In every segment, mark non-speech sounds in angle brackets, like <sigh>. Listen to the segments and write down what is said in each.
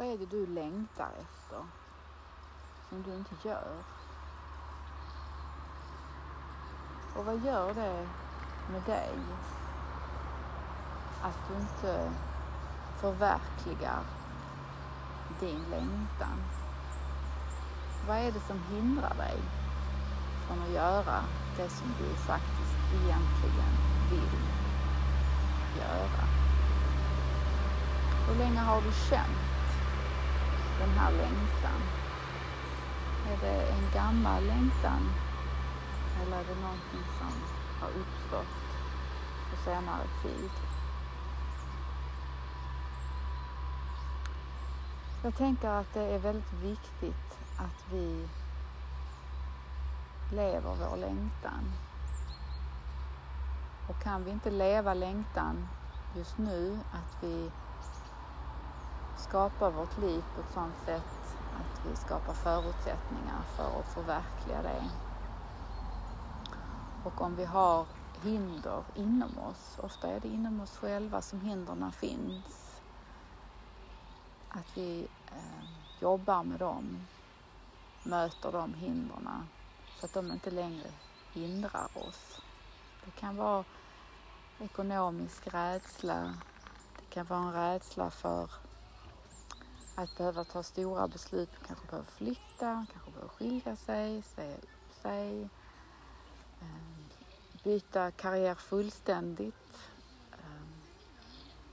Vad är det du längtar efter som du inte gör? Och vad gör det med dig att du inte förverkligar din längtan? Vad är det som hindrar dig från att göra det som du faktiskt egentligen vill göra? Hur länge har du känt den här längtan? Är det en gammal längtan eller är det någonting som har uppstått på senare tid? Jag tänker att det är väldigt viktigt att vi lever vår längtan. Och kan vi inte leva längtan just nu, att vi skapar vårt liv på ett sådant sätt att vi skapar förutsättningar för att förverkliga det. Och om vi har hinder inom oss, ofta är det inom oss själva som hindren finns, att vi eh, jobbar med dem, möter de hindren så att de inte längre hindrar oss. Det kan vara ekonomisk rädsla, det kan vara en rädsla för att behöva ta stora beslut, kanske behöva flytta, kanske behöva skilja sig, säga upp sig, ehm, byta karriär fullständigt. Ehm,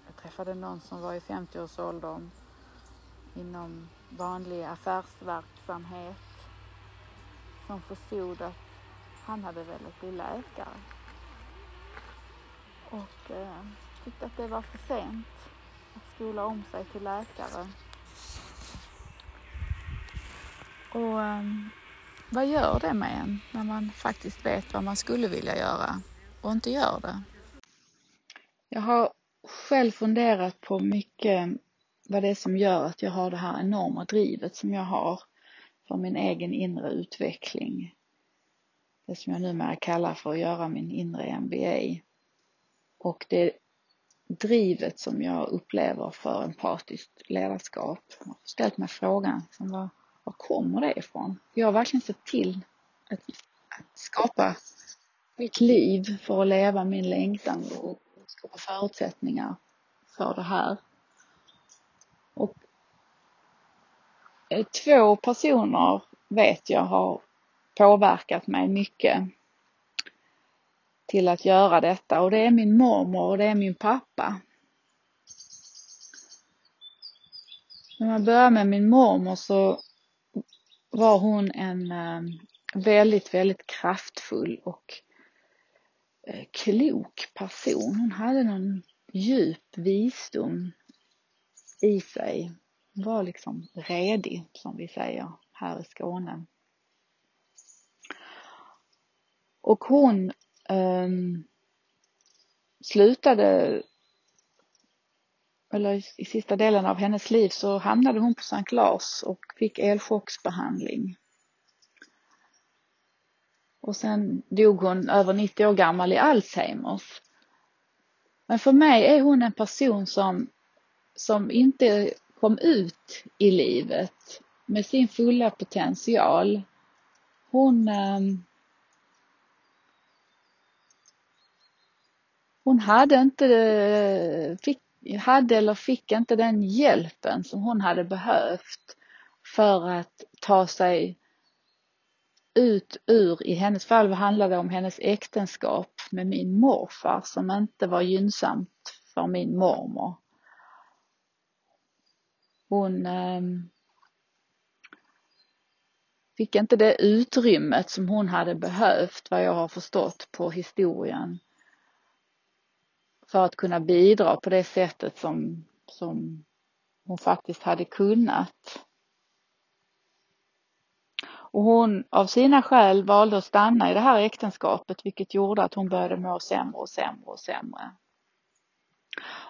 jag träffade någon som var i 50-årsåldern inom vanlig affärsverksamhet som förstod att han hade velat bli läkare. Och eh, tyckte att det var för sent att skola om sig till läkare och um, vad gör det med en när man faktiskt vet vad man skulle vilja göra och inte gör det? Jag har själv funderat på mycket vad det är som gör att jag har det här enorma drivet som jag har för min egen inre utveckling. Det som jag numera kallar för att göra min inre MBA. Och det drivet som jag upplever för empatiskt ledarskap. Jag har ställt mig frågan, som var var kommer det ifrån? Jag har verkligen sett till att, att skapa mitt liv för att leva min längtan och skapa förutsättningar för det här. Och eh, två personer vet jag har påverkat mig mycket till att göra detta och det är min mormor och det är min pappa. När man börjar med min mormor så var hon en ehm, väldigt, väldigt kraftfull och eh, klok person. Hon hade någon djup visdom i sig. Hon var liksom redig, som vi säger här i Skåne. Och hon um, slutade eller i sista delen av hennes liv så hamnade hon på Sankt Lars och fick elchocksbehandling. Och sen dog hon över 90 år gammal i Alzheimers. Men för mig är hon en person som, som inte kom ut i livet med sin fulla potential. Hon ehm, hon hade inte, eh, fick hade eller fick inte den hjälpen som hon hade behövt för att ta sig ut ur, i hennes fall handlade det om hennes äktenskap med min morfar som inte var gynnsamt för min mormor. Hon eh, fick inte det utrymmet som hon hade behövt vad jag har förstått på historien för att kunna bidra på det sättet som, som hon faktiskt hade kunnat. Och hon av sina skäl valde att stanna i det här äktenskapet vilket gjorde att hon började må sämre och sämre och sämre.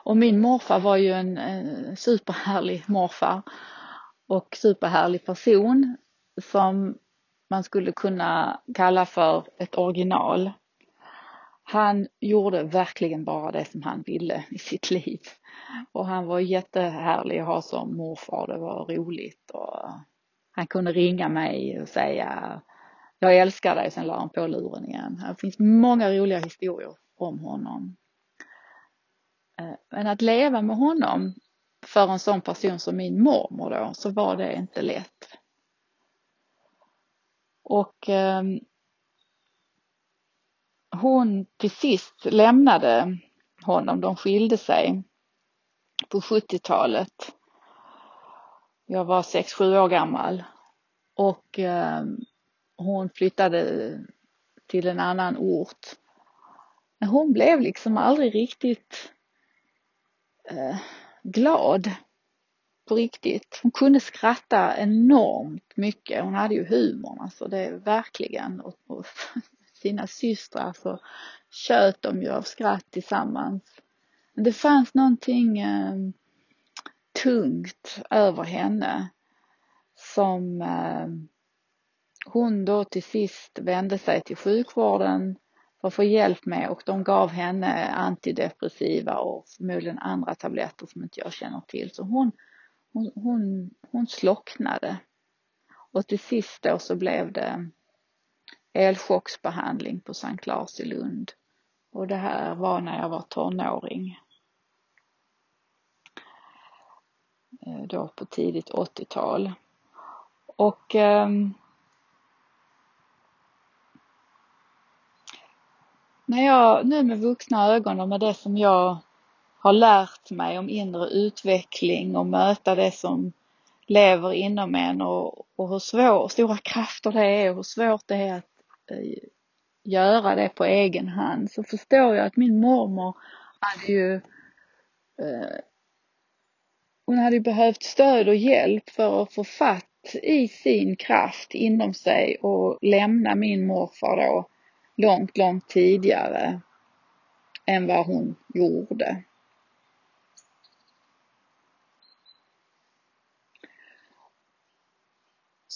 Och min morfar var ju en, en superhärlig morfar och superhärlig person som man skulle kunna kalla för ett original han gjorde verkligen bara det som han ville i sitt liv. Och han var jättehärlig att ha som morfar, det var roligt och han kunde ringa mig och säga jag älskar dig, sen la han på luren igen. Det finns många roliga historier om honom. Eh, men att leva med honom för en sån person som min mormor då, så var det inte lätt. Och ehm, hon till sist lämnade honom, de skilde sig på 70-talet. Jag var 6-7 år gammal och eh, hon flyttade till en annan ort. Men hon blev liksom aldrig riktigt eh, glad på riktigt. Hon kunde skratta enormt mycket. Hon hade ju humorn alltså, det är verkligen. Och, och sina systrar så tjöt de ju av skratt tillsammans. Men det fanns någonting eh, tungt över henne som eh, hon då till sist vände sig till sjukvården för att få hjälp med och de gav henne antidepressiva och förmodligen andra tabletter som inte jag känner till. Så hon, hon, hon, hon slocknade. Och till sist då så blev det elchocksbehandling på Sankt Lars i Lund. Och det här var när jag var tonåring. Eh, då på tidigt 80-tal. Och eh, när jag nu med vuxna ögon och med det som jag har lärt mig om inre utveckling och möta det som lever inom en och, och hur svår, stora krafter det är och hur svårt det är att Eh, göra det på egen hand så förstår jag att min mormor hade ju eh, hon hade ju behövt stöd och hjälp för att få fatt i sin kraft inom sig och lämna min morfar då långt, långt tidigare än vad hon gjorde.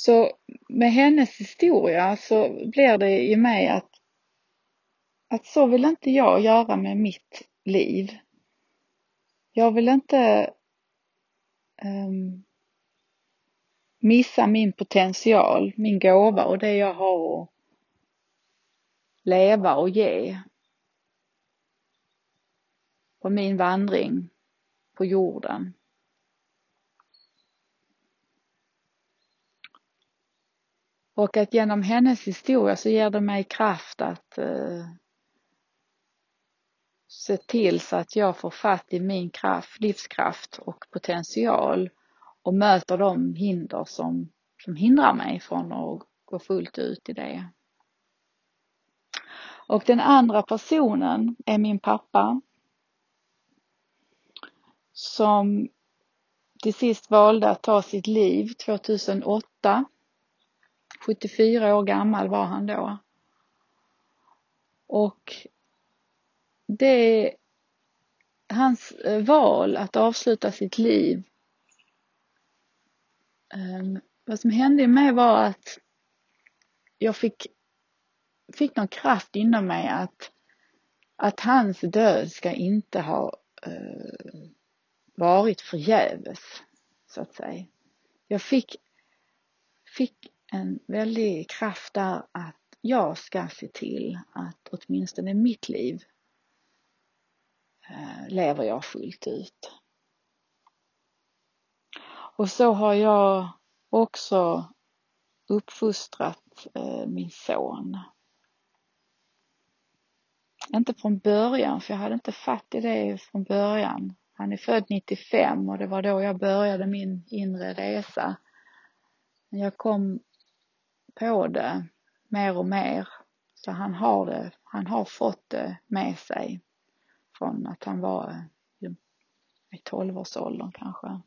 Så med hennes historia så blir det i mig att, att så vill inte jag göra med mitt liv. Jag vill inte um, missa min potential, min gåva och det jag har att leva och ge på min vandring på jorden. Och att genom hennes historia så ger det mig kraft att eh, se till så att jag får fatt i min kraft, livskraft och potential och möter de hinder som, som hindrar mig från att gå fullt ut i det. Och den andra personen är min pappa som till sist valde att ta sitt liv 2008. 74 år gammal var han då. Och det, hans eh, val att avsluta sitt liv, ehm, vad som hände i mig var att jag fick fick någon kraft inom mig att, att hans död ska inte ha eh, varit förgäves, så att säga. Jag fick, fick en väldig kraft där att jag ska se till att åtminstone mitt liv eh, lever jag fullt ut. Och så har jag också uppfostrat eh, min son. Inte från början, för jag hade inte fatt i det från början. Han är född 95 och det var då jag började min inre resa. Men jag kom på det mer och mer. Så han har det, han har fått det med sig från att han var i 12-årsåldern kanske.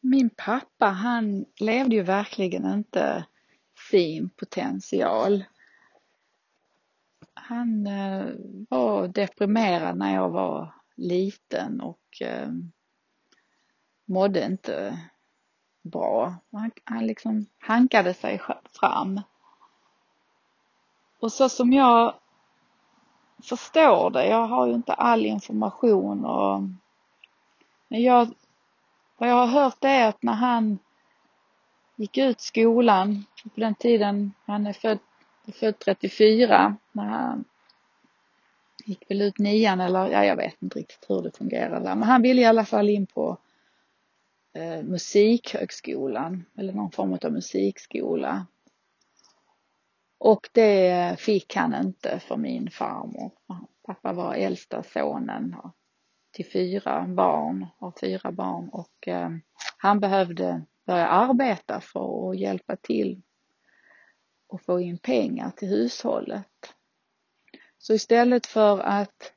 Min pappa han levde ju verkligen inte sin potential. Han eh, var deprimerad när jag var liten och eh, mådde inte bra. Han, han liksom hankade sig fram. Och så som jag förstår det, jag har ju inte all information och men jag, vad jag har hört är att när han gick ut skolan, på den tiden, han är född, född 34, när han gick väl ut nian eller ja, jag vet inte riktigt hur det fungerade. Men han ville i alla fall in på eh, musikhögskolan eller någon form av musikskola. Och det fick han inte för min farmor. Pappa var äldsta sonen till fyra barn, har fyra barn och eh, han behövde börja arbeta för att hjälpa till och få in pengar till hushållet. Så istället för att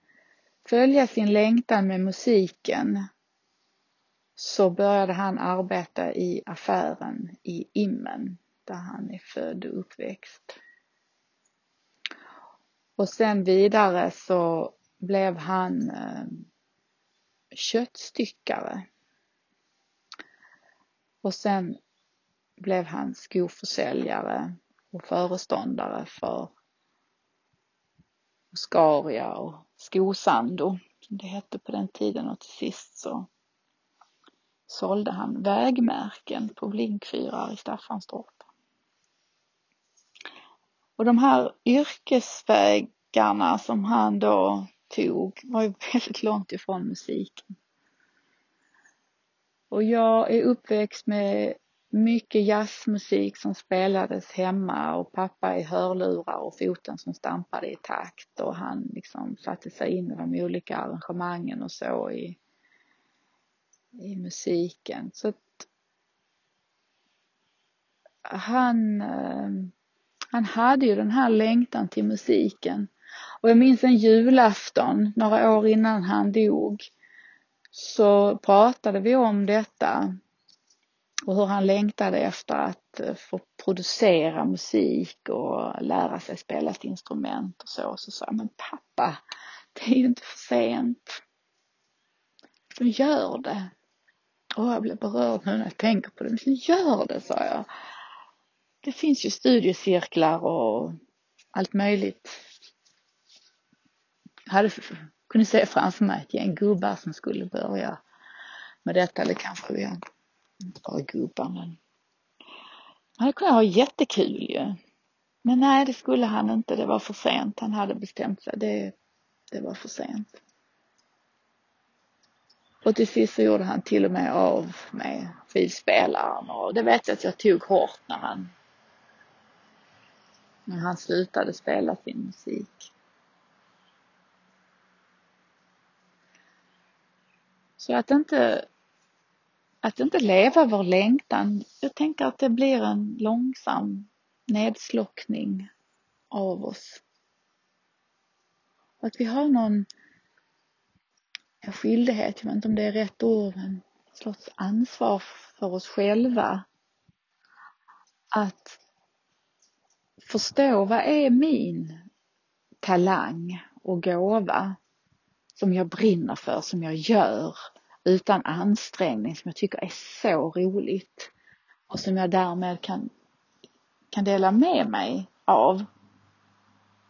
följa sin längtan med musiken så började han arbeta i affären i Immen där han är född och uppväxt. Och sen vidare så blev han eh, köttstyckare. Och sen blev han skoförsäljare och föreståndare för Oscaria och Skosando som det hette på den tiden och till sist så sålde han vägmärken på blinkfyrar i Staffanstorp. Och de här yrkesvägarna som han då tog var ju <laughs> väldigt långt ifrån musiken. Och jag är uppväxt med mycket jazzmusik som spelades hemma och pappa i hörlurar och foten som stampade i takt och han liksom satte sig in i de olika arrangemangen och så i, i musiken. Så att han, eh, han hade ju den här längtan till musiken. Och jag minns en julafton några år innan han dog så pratade vi om detta och hur han längtade efter att eh, få producera musik och lära sig spela ett instrument och så. Så sa jag, men pappa, det är ju inte för sent. Du gör det. Och jag blev berörd nu när jag tänker på det. Men gör det, sa jag. Det finns ju studiecirklar och allt möjligt. Jag hade, kunde se framför mig ett gäng gubbar som skulle börja med detta, eller kanske vi inte bara gubbar men han hade kunnat ha jättekul ju. Men nej, det skulle han inte. Det var för sent. Han hade bestämt sig. Det, det var för sent. Och till sist så gjorde han till och med av med skivspelaren och det vet jag att jag tog hårt när han när han slutade spela sin musik. Så att inte att inte leva vår längtan. Jag tänker att det blir en långsam nedslockning av oss. Att vi har någon en skyldighet, jag vet inte om det är rätt ord, men slags ansvar för oss själva. Att förstå vad är min talang och gåva som jag brinner för, som jag gör utan ansträngning som jag tycker är så roligt och som jag därmed kan, kan dela med mig av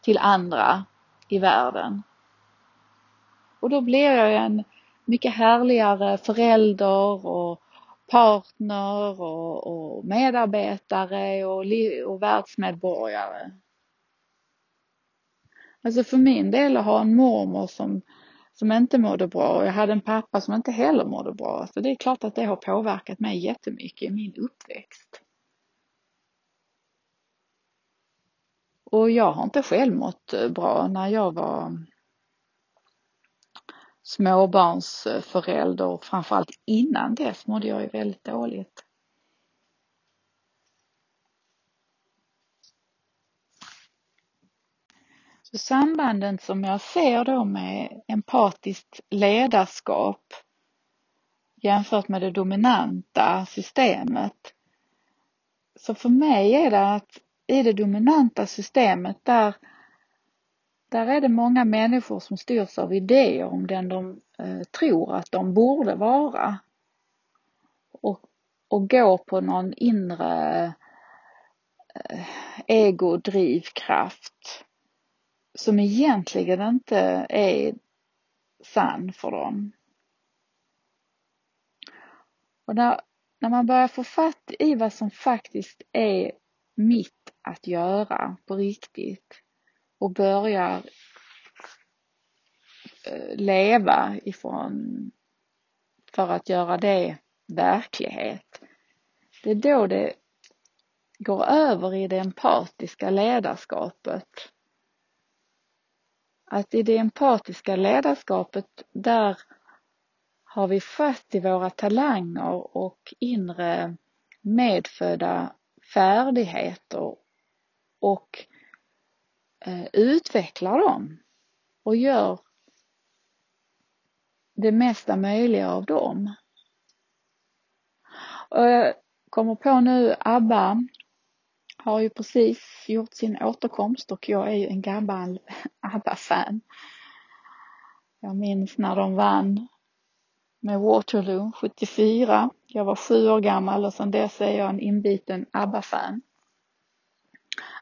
till andra i världen. Och då blir jag en mycket härligare förälder och partner och, och medarbetare och, och världsmedborgare. Alltså för min del att ha en mormor som som inte mådde bra och jag hade en pappa som inte heller mådde bra. Så det är klart att det har påverkat mig jättemycket i min uppväxt. Och jag har inte själv mått bra när jag var småbarnsförälder och framförallt innan dess mådde jag ju väldigt dåligt. Så sambanden som jag ser då med empatiskt ledarskap jämfört med det dominanta systemet. Så för mig är det att i det dominanta systemet där, där är det många människor som styrs av idéer om den de eh, tror att de borde vara. Och och går på någon inre eh, egodrivkraft som egentligen inte är sann för dem. Och när, när man börjar få fatt i vad som faktiskt är mitt att göra på riktigt och börjar eh, leva ifrån för att göra det verklighet. Det är då det går över i det empatiska ledarskapet. Att i det empatiska ledarskapet, där har vi fast i våra talanger och inre medfödda färdigheter och eh, utvecklar dem och gör det mesta möjliga av dem. Och jag kommer på nu ABBA har ju precis gjort sin återkomst och jag är ju en gammal <laughs> ABBA-fan. Jag minns när de vann med Waterloo 74. Jag var sju år gammal och sedan dess är jag en inbiten ABBA-fan.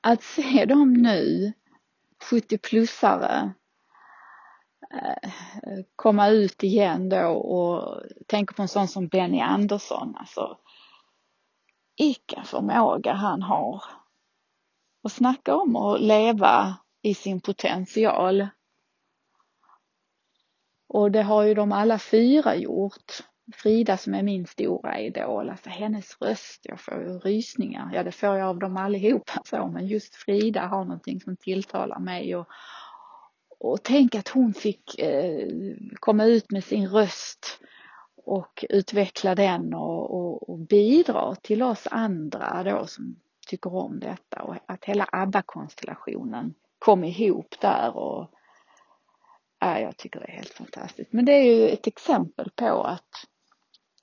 Att se dem nu, 70-plussare, eh, komma ut igen då och tänka på en sån som Benny Andersson, alltså vilken förmåga han har. Och snacka om att leva i sin potential. Och det har ju de alla fyra gjort. Frida som är min stora idol, alltså hennes röst, jag får ju rysningar. Ja, det får jag av dem allihopa så, men just Frida har någonting som tilltalar mig och, och tänk att hon fick eh, komma ut med sin röst och utveckla den och, och, och, bidra till oss andra då som tycker om detta och att hela ABBA-konstellationen kom ihop där och ja, jag tycker det är helt fantastiskt. Men det är ju ett exempel på att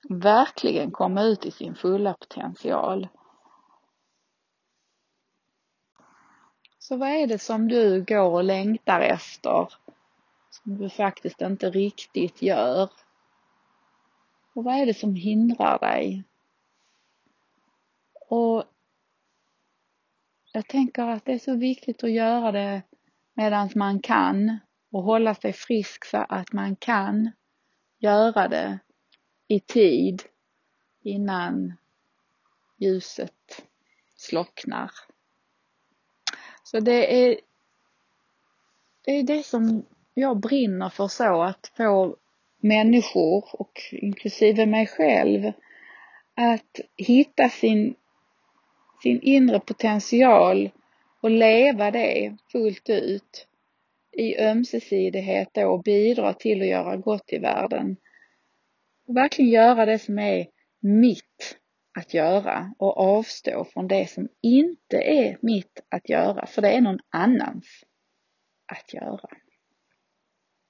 verkligen komma ut i sin fulla potential. Så vad är det som du går och längtar efter som du faktiskt inte riktigt gör? Och vad är det som hindrar dig? Och jag tänker att det är så viktigt att göra det medan man kan och hålla sig frisk så att man kan göra det i tid innan ljuset slocknar. Så det är det, är det som jag brinner för så, att få människor och inklusive mig själv att hitta sin, sin inre potential och leva det fullt ut i ömsesidighet då och bidra till att göra gott i världen. Och verkligen göra det som är mitt att göra och avstå från det som inte är mitt att göra, för det är någon annans att göra.